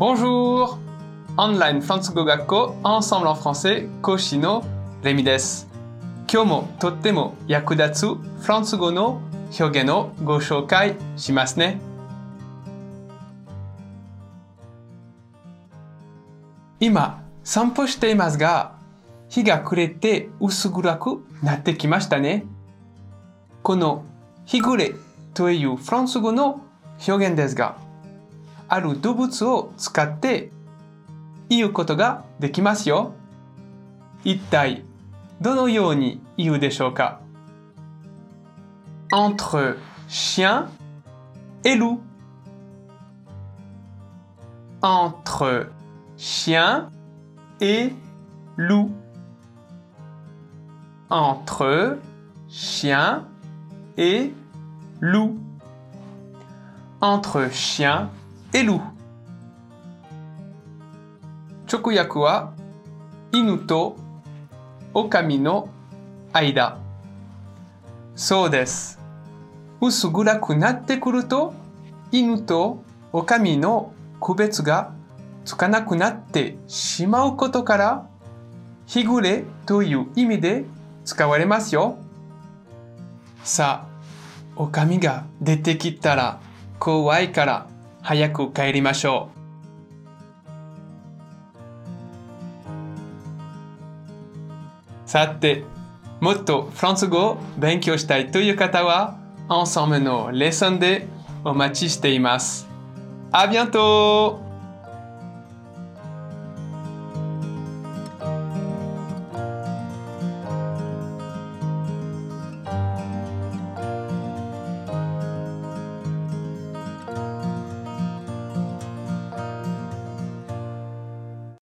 Bonjour! オンラインフランス語学校 Ensemble en français 講師のレミです。今日もとっても役立つフランス語の表現をご紹介しますね。今散歩していますが、日が暮れて薄暗くなってきましたね。この日暮れというフランス語の表現ですが、ある動物を使って言うことができますよ。一体どのように言うでしょうか entre chien et loup entre chien et loup entre chien et loup entre chien 直訳は犬と狼の間。そうです。薄暗くなってくると犬と狼の区別がつかなくなってしまうことから日暮れという意味で使われますよ。さあ狼が出てきたら怖いから早く帰りましょうさてもっとフランス語を勉強したいという方は Ensemble のレッスンでお待ちしています。あ bientôt!